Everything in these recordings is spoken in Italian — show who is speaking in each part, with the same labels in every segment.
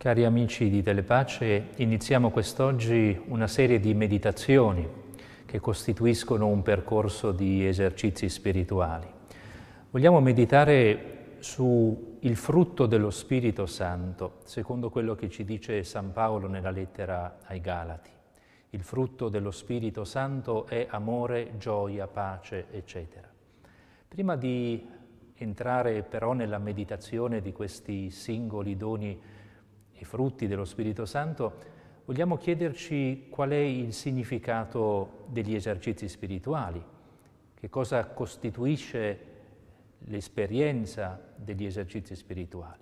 Speaker 1: Cari amici di Telepace, iniziamo quest'oggi una serie di meditazioni che costituiscono un percorso di esercizi spirituali. Vogliamo meditare su il frutto dello Spirito Santo, secondo quello che ci dice San Paolo nella lettera ai Galati. Il frutto dello Spirito Santo è amore, gioia, pace, eccetera. Prima di entrare però nella meditazione di questi singoli doni i frutti dello Spirito Santo, vogliamo chiederci qual è il significato degli esercizi spirituali, che cosa costituisce l'esperienza degli esercizi spirituali.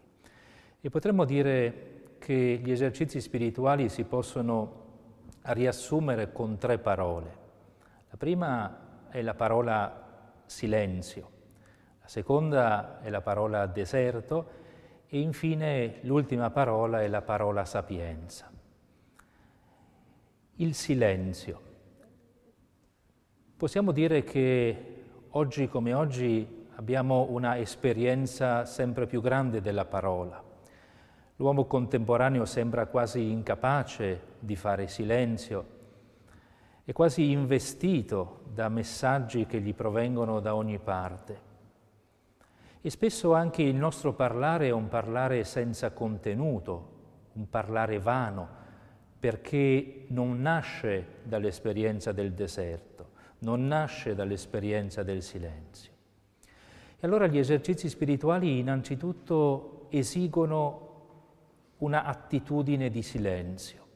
Speaker 1: E potremmo dire che gli esercizi spirituali si possono riassumere con tre parole. La prima è la parola silenzio, la seconda è la parola deserto e infine l'ultima parola è la parola sapienza. Il silenzio. Possiamo dire che oggi come oggi abbiamo una esperienza sempre più grande della parola. L'uomo contemporaneo sembra quasi incapace di fare silenzio, è quasi investito da messaggi che gli provengono da ogni parte. E spesso anche il nostro parlare è un parlare senza contenuto, un parlare vano, perché non nasce dall'esperienza del deserto, non nasce dall'esperienza del silenzio. E allora gli esercizi spirituali innanzitutto esigono una attitudine di silenzio.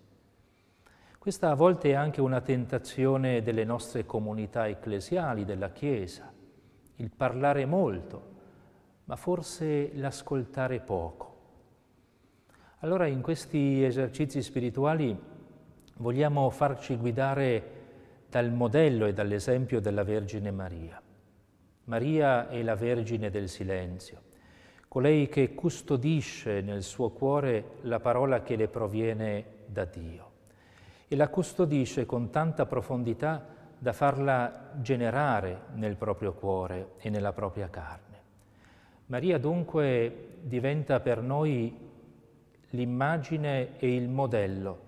Speaker 1: Questa a volte è anche una tentazione delle nostre comunità ecclesiali, della Chiesa, il parlare molto, ma forse l'ascoltare poco. Allora in questi esercizi spirituali vogliamo farci guidare dal modello e dall'esempio della Vergine Maria. Maria è la Vergine del silenzio, colei che custodisce nel suo cuore la parola che le proviene da Dio e la custodisce con tanta profondità da farla generare nel proprio cuore e nella propria carne. Maria dunque diventa per noi l'immagine e il modello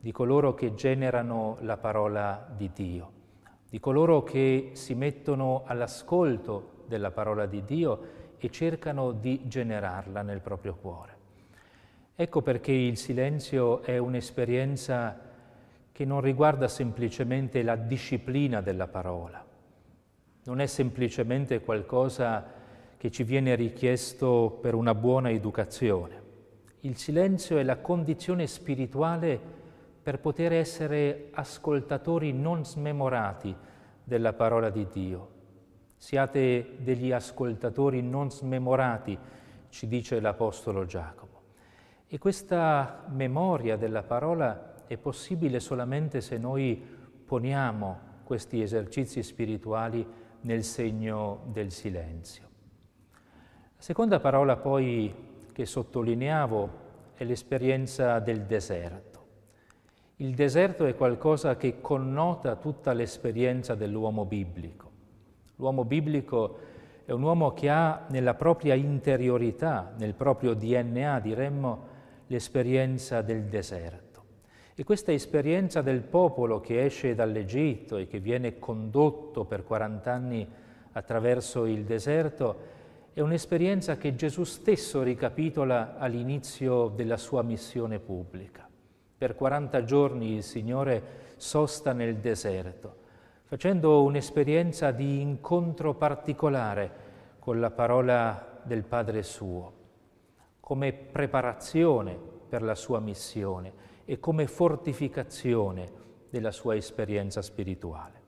Speaker 1: di coloro che generano la parola di Dio, di coloro che si mettono all'ascolto della parola di Dio e cercano di generarla nel proprio cuore. Ecco perché il silenzio è un'esperienza che non riguarda semplicemente la disciplina della parola, non è semplicemente qualcosa che ci viene richiesto per una buona educazione. Il silenzio è la condizione spirituale per poter essere ascoltatori non smemorati della parola di Dio. Siate degli ascoltatori non smemorati, ci dice l'Apostolo Giacomo. E questa memoria della parola è possibile solamente se noi poniamo questi esercizi spirituali nel segno del silenzio. La seconda parola poi che sottolineavo è l'esperienza del deserto. Il deserto è qualcosa che connota tutta l'esperienza dell'uomo biblico. L'uomo biblico è un uomo che ha nella propria interiorità, nel proprio DNA, diremmo, l'esperienza del deserto. E questa esperienza del popolo che esce dall'Egitto e che viene condotto per 40 anni attraverso il deserto è un'esperienza che Gesù stesso ricapitola all'inizio della sua missione pubblica. Per 40 giorni il Signore sosta nel deserto, facendo un'esperienza di incontro particolare con la parola del Padre suo, come preparazione per la sua missione e come fortificazione della sua esperienza spirituale.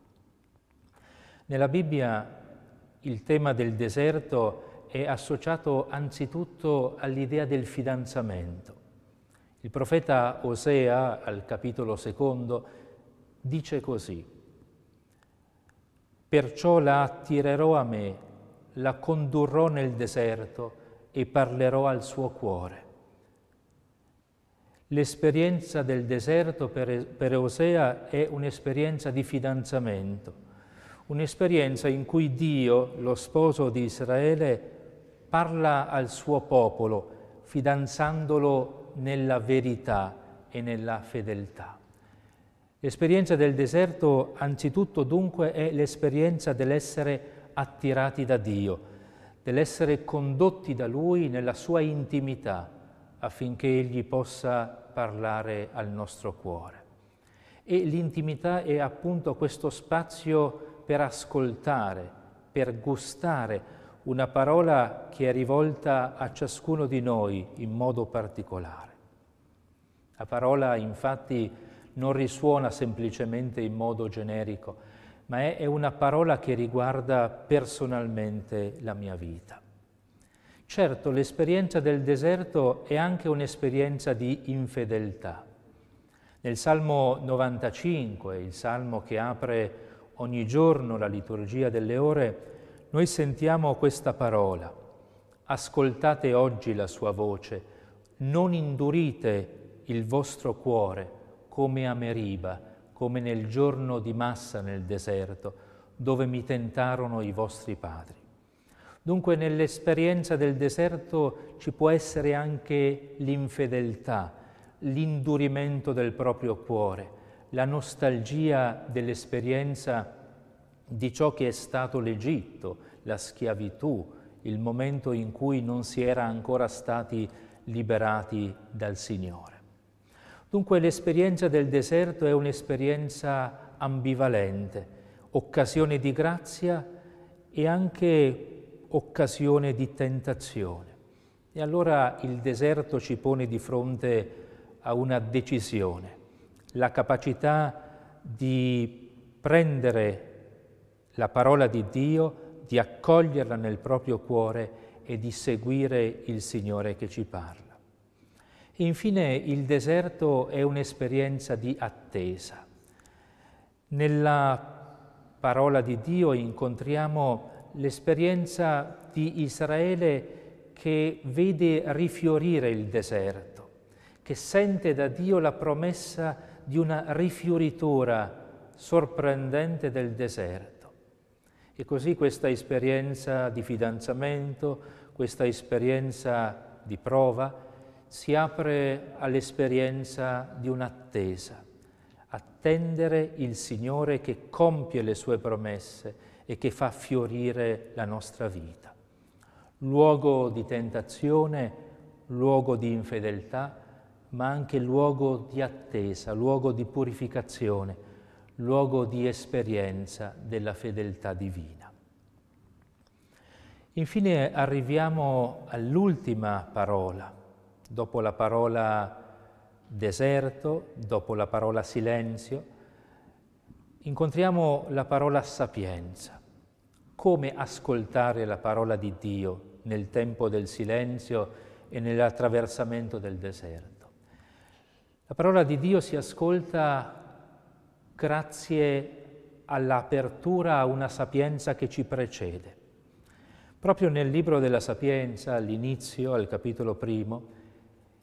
Speaker 1: Nella Bibbia il tema del deserto è associato anzitutto all'idea del fidanzamento. Il profeta Osea, al capitolo secondo, dice così, Perciò la attirerò a me, la condurrò nel deserto e parlerò al suo cuore. L'esperienza del deserto per, per Osea è un'esperienza di fidanzamento, un'esperienza in cui Dio, lo sposo di Israele, parla al suo popolo, fidanzandolo nella verità e nella fedeltà. L'esperienza del deserto anzitutto dunque è l'esperienza dell'essere attirati da Dio, dell'essere condotti da Lui nella sua intimità affinché Egli possa parlare al nostro cuore. E l'intimità è appunto questo spazio per ascoltare, per gustare una parola che è rivolta a ciascuno di noi in modo particolare. La parola infatti non risuona semplicemente in modo generico, ma è, è una parola che riguarda personalmente la mia vita. Certo, l'esperienza del deserto è anche un'esperienza di infedeltà. Nel Salmo 95, il salmo che apre ogni giorno la liturgia delle ore, noi sentiamo questa parola. Ascoltate oggi la sua voce, non indurite il vostro cuore come a Meriba, come nel giorno di Massa nel deserto, dove mi tentarono i vostri padri. Dunque nell'esperienza del deserto ci può essere anche l'infedeltà, l'indurimento del proprio cuore, la nostalgia dell'esperienza di ciò che è stato l'Egitto, la schiavitù, il momento in cui non si era ancora stati liberati dal Signore. Dunque l'esperienza del deserto è un'esperienza ambivalente, occasione di grazia e anche occasione di tentazione. E allora il deserto ci pone di fronte a una decisione, la capacità di prendere la parola di Dio, di accoglierla nel proprio cuore e di seguire il Signore che ci parla. Infine il deserto è un'esperienza di attesa. Nella parola di Dio incontriamo l'esperienza di Israele che vede rifiorire il deserto, che sente da Dio la promessa di una rifioritura sorprendente del deserto. E così questa esperienza di fidanzamento, questa esperienza di prova, si apre all'esperienza di un'attesa, attendere il Signore che compie le sue promesse e che fa fiorire la nostra vita. Luogo di tentazione, luogo di infedeltà, ma anche luogo di attesa, luogo di purificazione, luogo di esperienza della fedeltà divina. Infine arriviamo all'ultima parola, dopo la parola deserto, dopo la parola silenzio, incontriamo la parola sapienza. Come ascoltare la parola di Dio nel tempo del silenzio e nell'attraversamento del deserto. La parola di Dio si ascolta grazie all'apertura a una sapienza che ci precede. Proprio nel libro della Sapienza, all'inizio, al capitolo primo,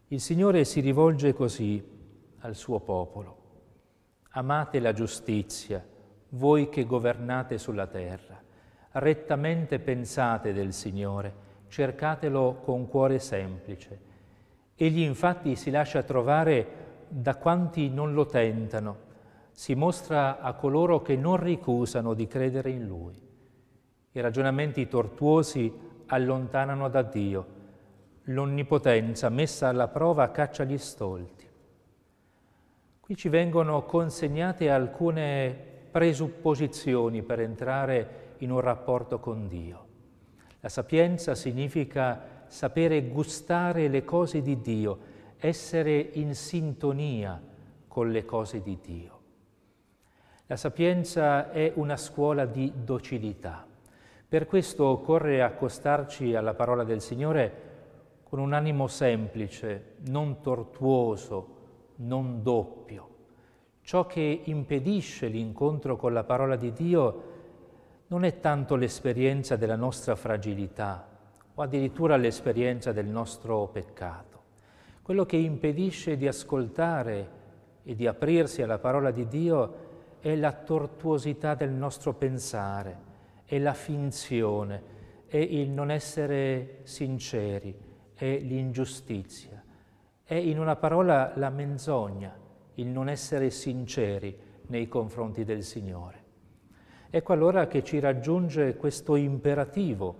Speaker 1: il Signore si rivolge così al suo popolo. Amate la giustizia, voi che governate sulla terra. Rettamente pensate del Signore, cercatelo con cuore semplice. Egli infatti si lascia trovare da quanti non lo tentano, si mostra a coloro che non ricusano di credere in Lui. I ragionamenti tortuosi allontanano da Dio l'onnipotenza messa alla prova caccia gli stolti. Qui ci vengono consegnate alcune presupposizioni per entrare in un rapporto con Dio. La sapienza significa sapere gustare le cose di Dio, essere in sintonia con le cose di Dio. La sapienza è una scuola di docilità. Per questo occorre accostarci alla parola del Signore con un animo semplice, non tortuoso, non doppio. Ciò che impedisce l'incontro con la parola di Dio non è tanto l'esperienza della nostra fragilità o addirittura l'esperienza del nostro peccato. Quello che impedisce di ascoltare e di aprirsi alla parola di Dio è la tortuosità del nostro pensare, è la finzione, è il non essere sinceri, è l'ingiustizia, È in una parola la menzogna, il non essere sinceri nei confronti del Signore. Ecco allora che ci raggiunge questo imperativo,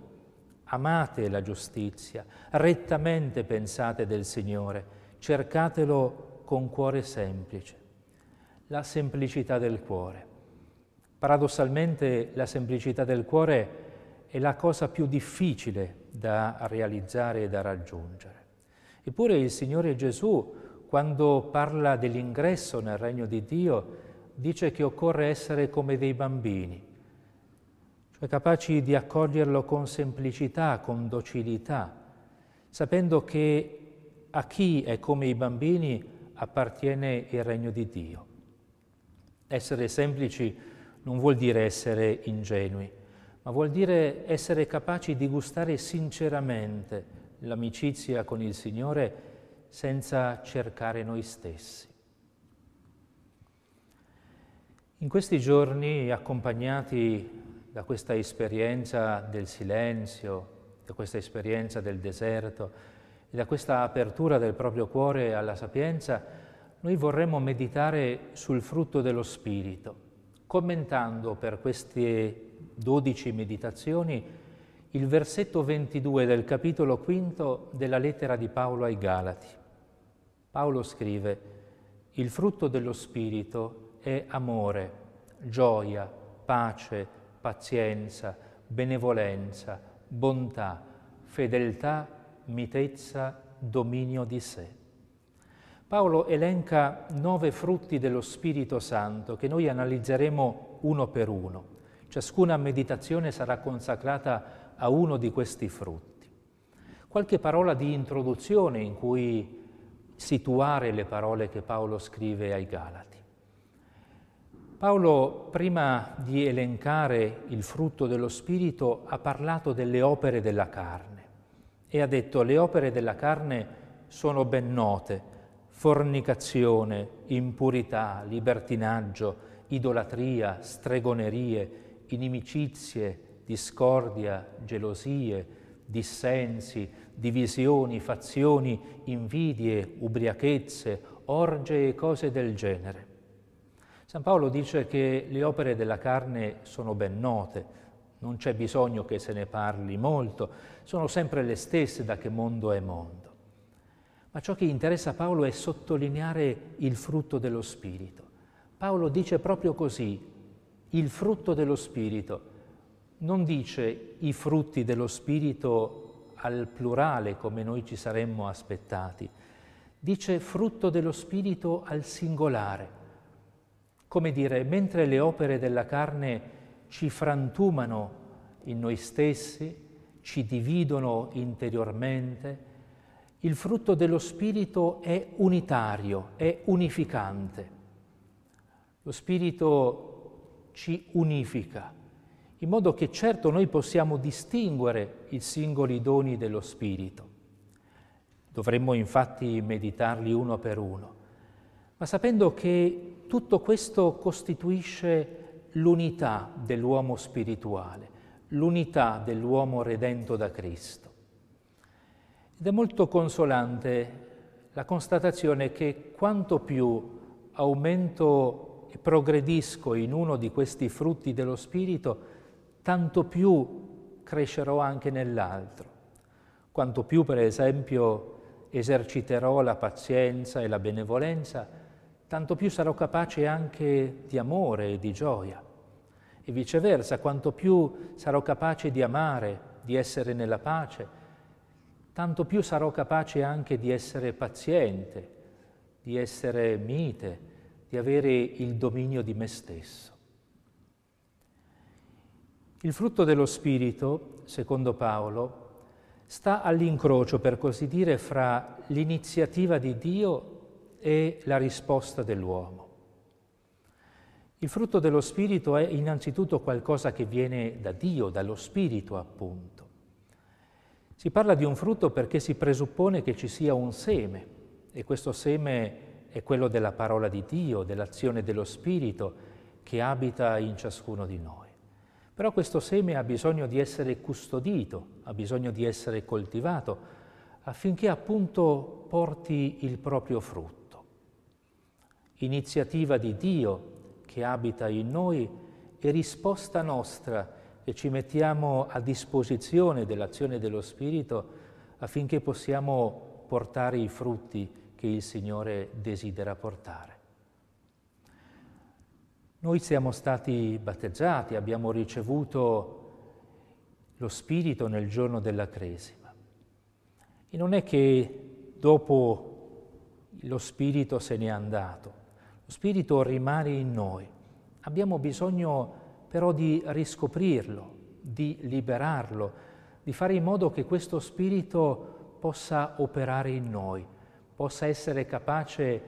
Speaker 1: amate la giustizia, rettamente pensate del Signore, cercatelo con cuore semplice. La semplicità del cuore. Paradossalmente la semplicità del cuore è la cosa più difficile da realizzare e da raggiungere. Eppure il Signore Gesù, quando parla dell'ingresso nel regno di Dio, dice che occorre essere come dei bambini, cioè capaci di accoglierlo con semplicità, con docilità, sapendo che a chi è come i bambini appartiene il regno di Dio. Essere semplici non vuol dire essere ingenui, ma vuol dire essere capaci di gustare sinceramente l'amicizia con il Signore senza cercare noi stessi. In questi giorni, accompagnati da questa esperienza del silenzio, da questa esperienza del deserto e da questa apertura del proprio cuore alla sapienza, noi vorremmo meditare sul frutto dello Spirito, commentando per queste dodici meditazioni il versetto 22 del capitolo quinto della lettera di Paolo ai Galati. Paolo scrive, il frutto dello Spirito è amore, gioia, pace, pazienza, benevolenza, bontà, fedeltà, mitezza, dominio di sé. Paolo elenca nove frutti dello Spirito Santo che noi analizzeremo uno per uno. Ciascuna meditazione sarà consacrata a uno di questi frutti. Qualche parola di introduzione in cui situare le parole che Paolo scrive ai Galati. Paolo, prima di elencare il frutto dello Spirito, ha parlato delle opere della carne e ha detto le opere della carne sono ben note, fornicazione, impurità, libertinaggio, idolatria, stregonerie, inimicizie, discordia, gelosie, dissensi, divisioni, fazioni, invidie, ubriachezze, orge e cose del genere. San Paolo dice che le opere della carne sono ben note, non c'è bisogno che se ne parli molto, sono sempre le stesse da che mondo è mondo. Ma ciò che interessa Paolo è sottolineare il frutto dello Spirito. Paolo dice proprio così, il frutto dello Spirito. Non dice i frutti dello Spirito al plurale come noi ci saremmo aspettati, dice frutto dello Spirito al singolare come dire, mentre le opere della carne ci frantumano in noi stessi, ci dividono interiormente, il frutto dello Spirito è unitario, è unificante. Lo Spirito ci unifica, in modo che certo noi possiamo distinguere i singoli doni dello Spirito. Dovremmo infatti meditarli uno per uno, ma sapendo che tutto questo costituisce l'unità dell'uomo spirituale, l'unità dell'uomo redento da Cristo. Ed è molto consolante la constatazione che quanto più aumento e progredisco in uno di questi frutti dello Spirito, tanto più crescerò anche nell'altro. Quanto più, per esempio, eserciterò la pazienza e la benevolenza, tanto più sarò capace anche di amore e di gioia. E viceversa, quanto più sarò capace di amare, di essere nella pace, tanto più sarò capace anche di essere paziente, di essere mite, di avere il dominio di me stesso. Il frutto dello Spirito, secondo Paolo, sta all'incrocio, per così dire, fra l'iniziativa di Dio e la risposta dell'uomo. Il frutto dello Spirito è innanzitutto qualcosa che viene da Dio, dallo Spirito appunto. Si parla di un frutto perché si presuppone che ci sia un seme e questo seme è quello della parola di Dio, dell'azione dello Spirito che abita in ciascuno di noi. Però questo seme ha bisogno di essere custodito, ha bisogno di essere coltivato, affinché appunto porti il proprio frutto. Iniziativa di Dio che abita in noi e risposta nostra e ci mettiamo a disposizione dell'azione dello Spirito affinché possiamo portare i frutti che il Signore desidera portare. Noi siamo stati battezzati, abbiamo ricevuto lo Spirito nel giorno della Cresima. E non è che dopo lo Spirito se n'è andato, lo Spirito rimane in noi. Abbiamo bisogno però di riscoprirlo, di liberarlo, di fare in modo che questo Spirito possa operare in noi, possa essere capace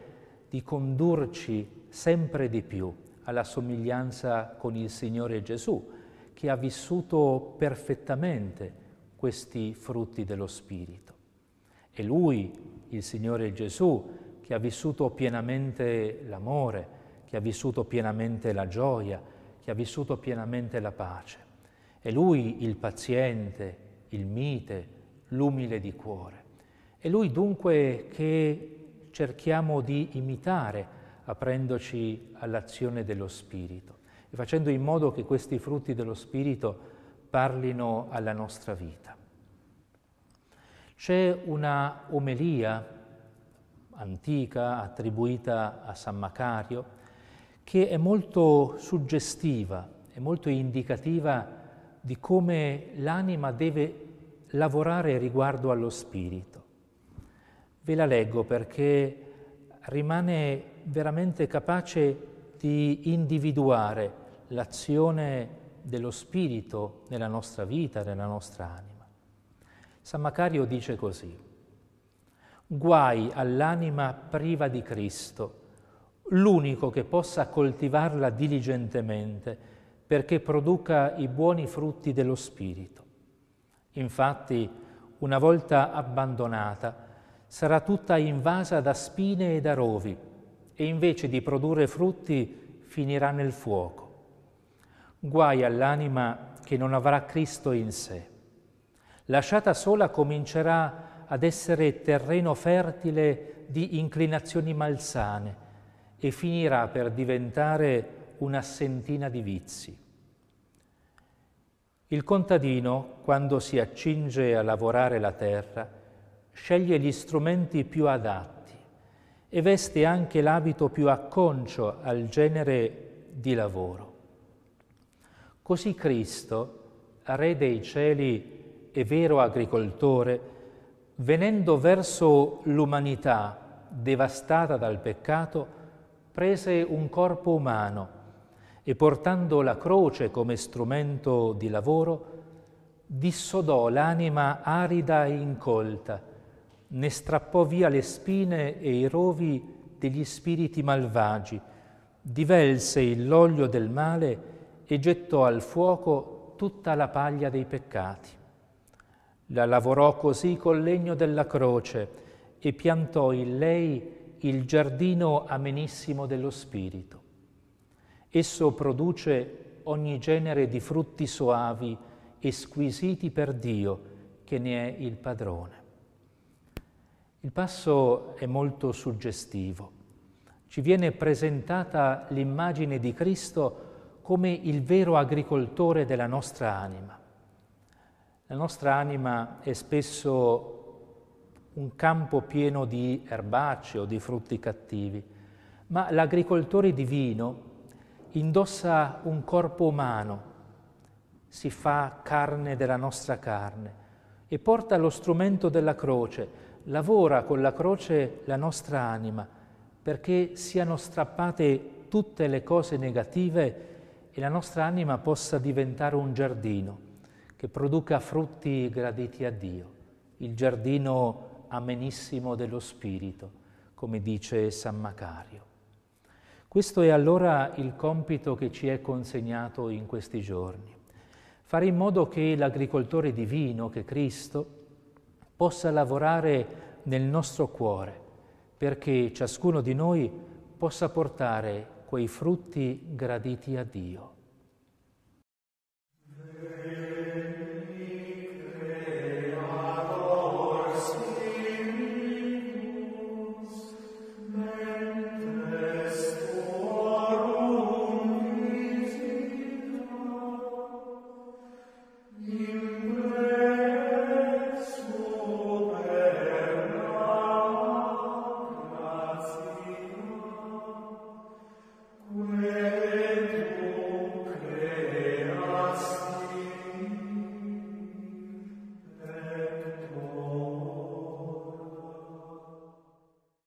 Speaker 1: di condurci sempre di più alla somiglianza con il Signore Gesù, che ha vissuto perfettamente questi frutti dello Spirito. È Lui, il Signore Gesù, che ha vissuto pienamente l'amore, che ha vissuto pienamente la gioia, che ha vissuto pienamente la pace. È Lui il paziente, il mite, l'umile di cuore. È Lui dunque che cerchiamo di imitare aprendoci all'azione dello Spirito e facendo in modo che questi frutti dello Spirito parlino alla nostra vita. C'è una omelia antica attribuita a San Macario che è molto suggestiva, è molto indicativa di come l'anima deve lavorare riguardo allo spirito. Ve la leggo perché rimane veramente capace di individuare l'azione dello Spirito nella nostra vita, nella nostra anima. San Macario dice così, guai all'anima priva di Cristo, l'unico che possa coltivarla diligentemente perché produca i buoni frutti dello Spirito. Infatti, una volta abbandonata, sarà tutta invasa da spine e da rovi, e invece di produrre frutti finirà nel fuoco. Guai all'anima che non avrà Cristo in sé. Lasciata sola comincerà ad essere terreno fertile di inclinazioni malsane e finirà per diventare una sentina di vizi. Il contadino, quando si accinge a lavorare la terra, sceglie gli strumenti più adatti e veste anche l'abito più acconcio al genere di lavoro. Così Cristo, Re dei cieli e vero agricoltore, venendo verso l'umanità devastata dal peccato, prese un corpo umano e portando la croce come strumento di lavoro, dissodò l'anima arida e incolta, ne strappò via le spine e i rovi degli spiriti malvagi, divelse l'olio del male e gettò al fuoco tutta la paglia dei peccati. La lavorò così col legno della croce e piantò in lei il giardino amenissimo dello Spirito. Esso produce ogni genere di frutti soavi e squisiti per Dio, che ne è il padrone. Il passo è molto suggestivo. Ci viene presentata l'immagine di Cristo come il vero agricoltore della nostra anima. La nostra anima è spesso un campo pieno di erbacce o di frutti cattivi, ma l'agricoltore divino indossa un corpo umano, si fa carne della nostra carne e porta lo strumento della croce, lavora con la croce la nostra anima perché siano strappate tutte le cose negative e la nostra anima possa diventare un giardino che produca frutti graditi a Dio, il giardino amenissimo dello Spirito, come dice San Macario. Questo è allora il compito che ci è consegnato in questi giorni, fare in modo che l'agricoltore divino, che Cristo, possa lavorare nel nostro cuore, perché ciascuno di noi possa portare quei frutti graditi a Dio.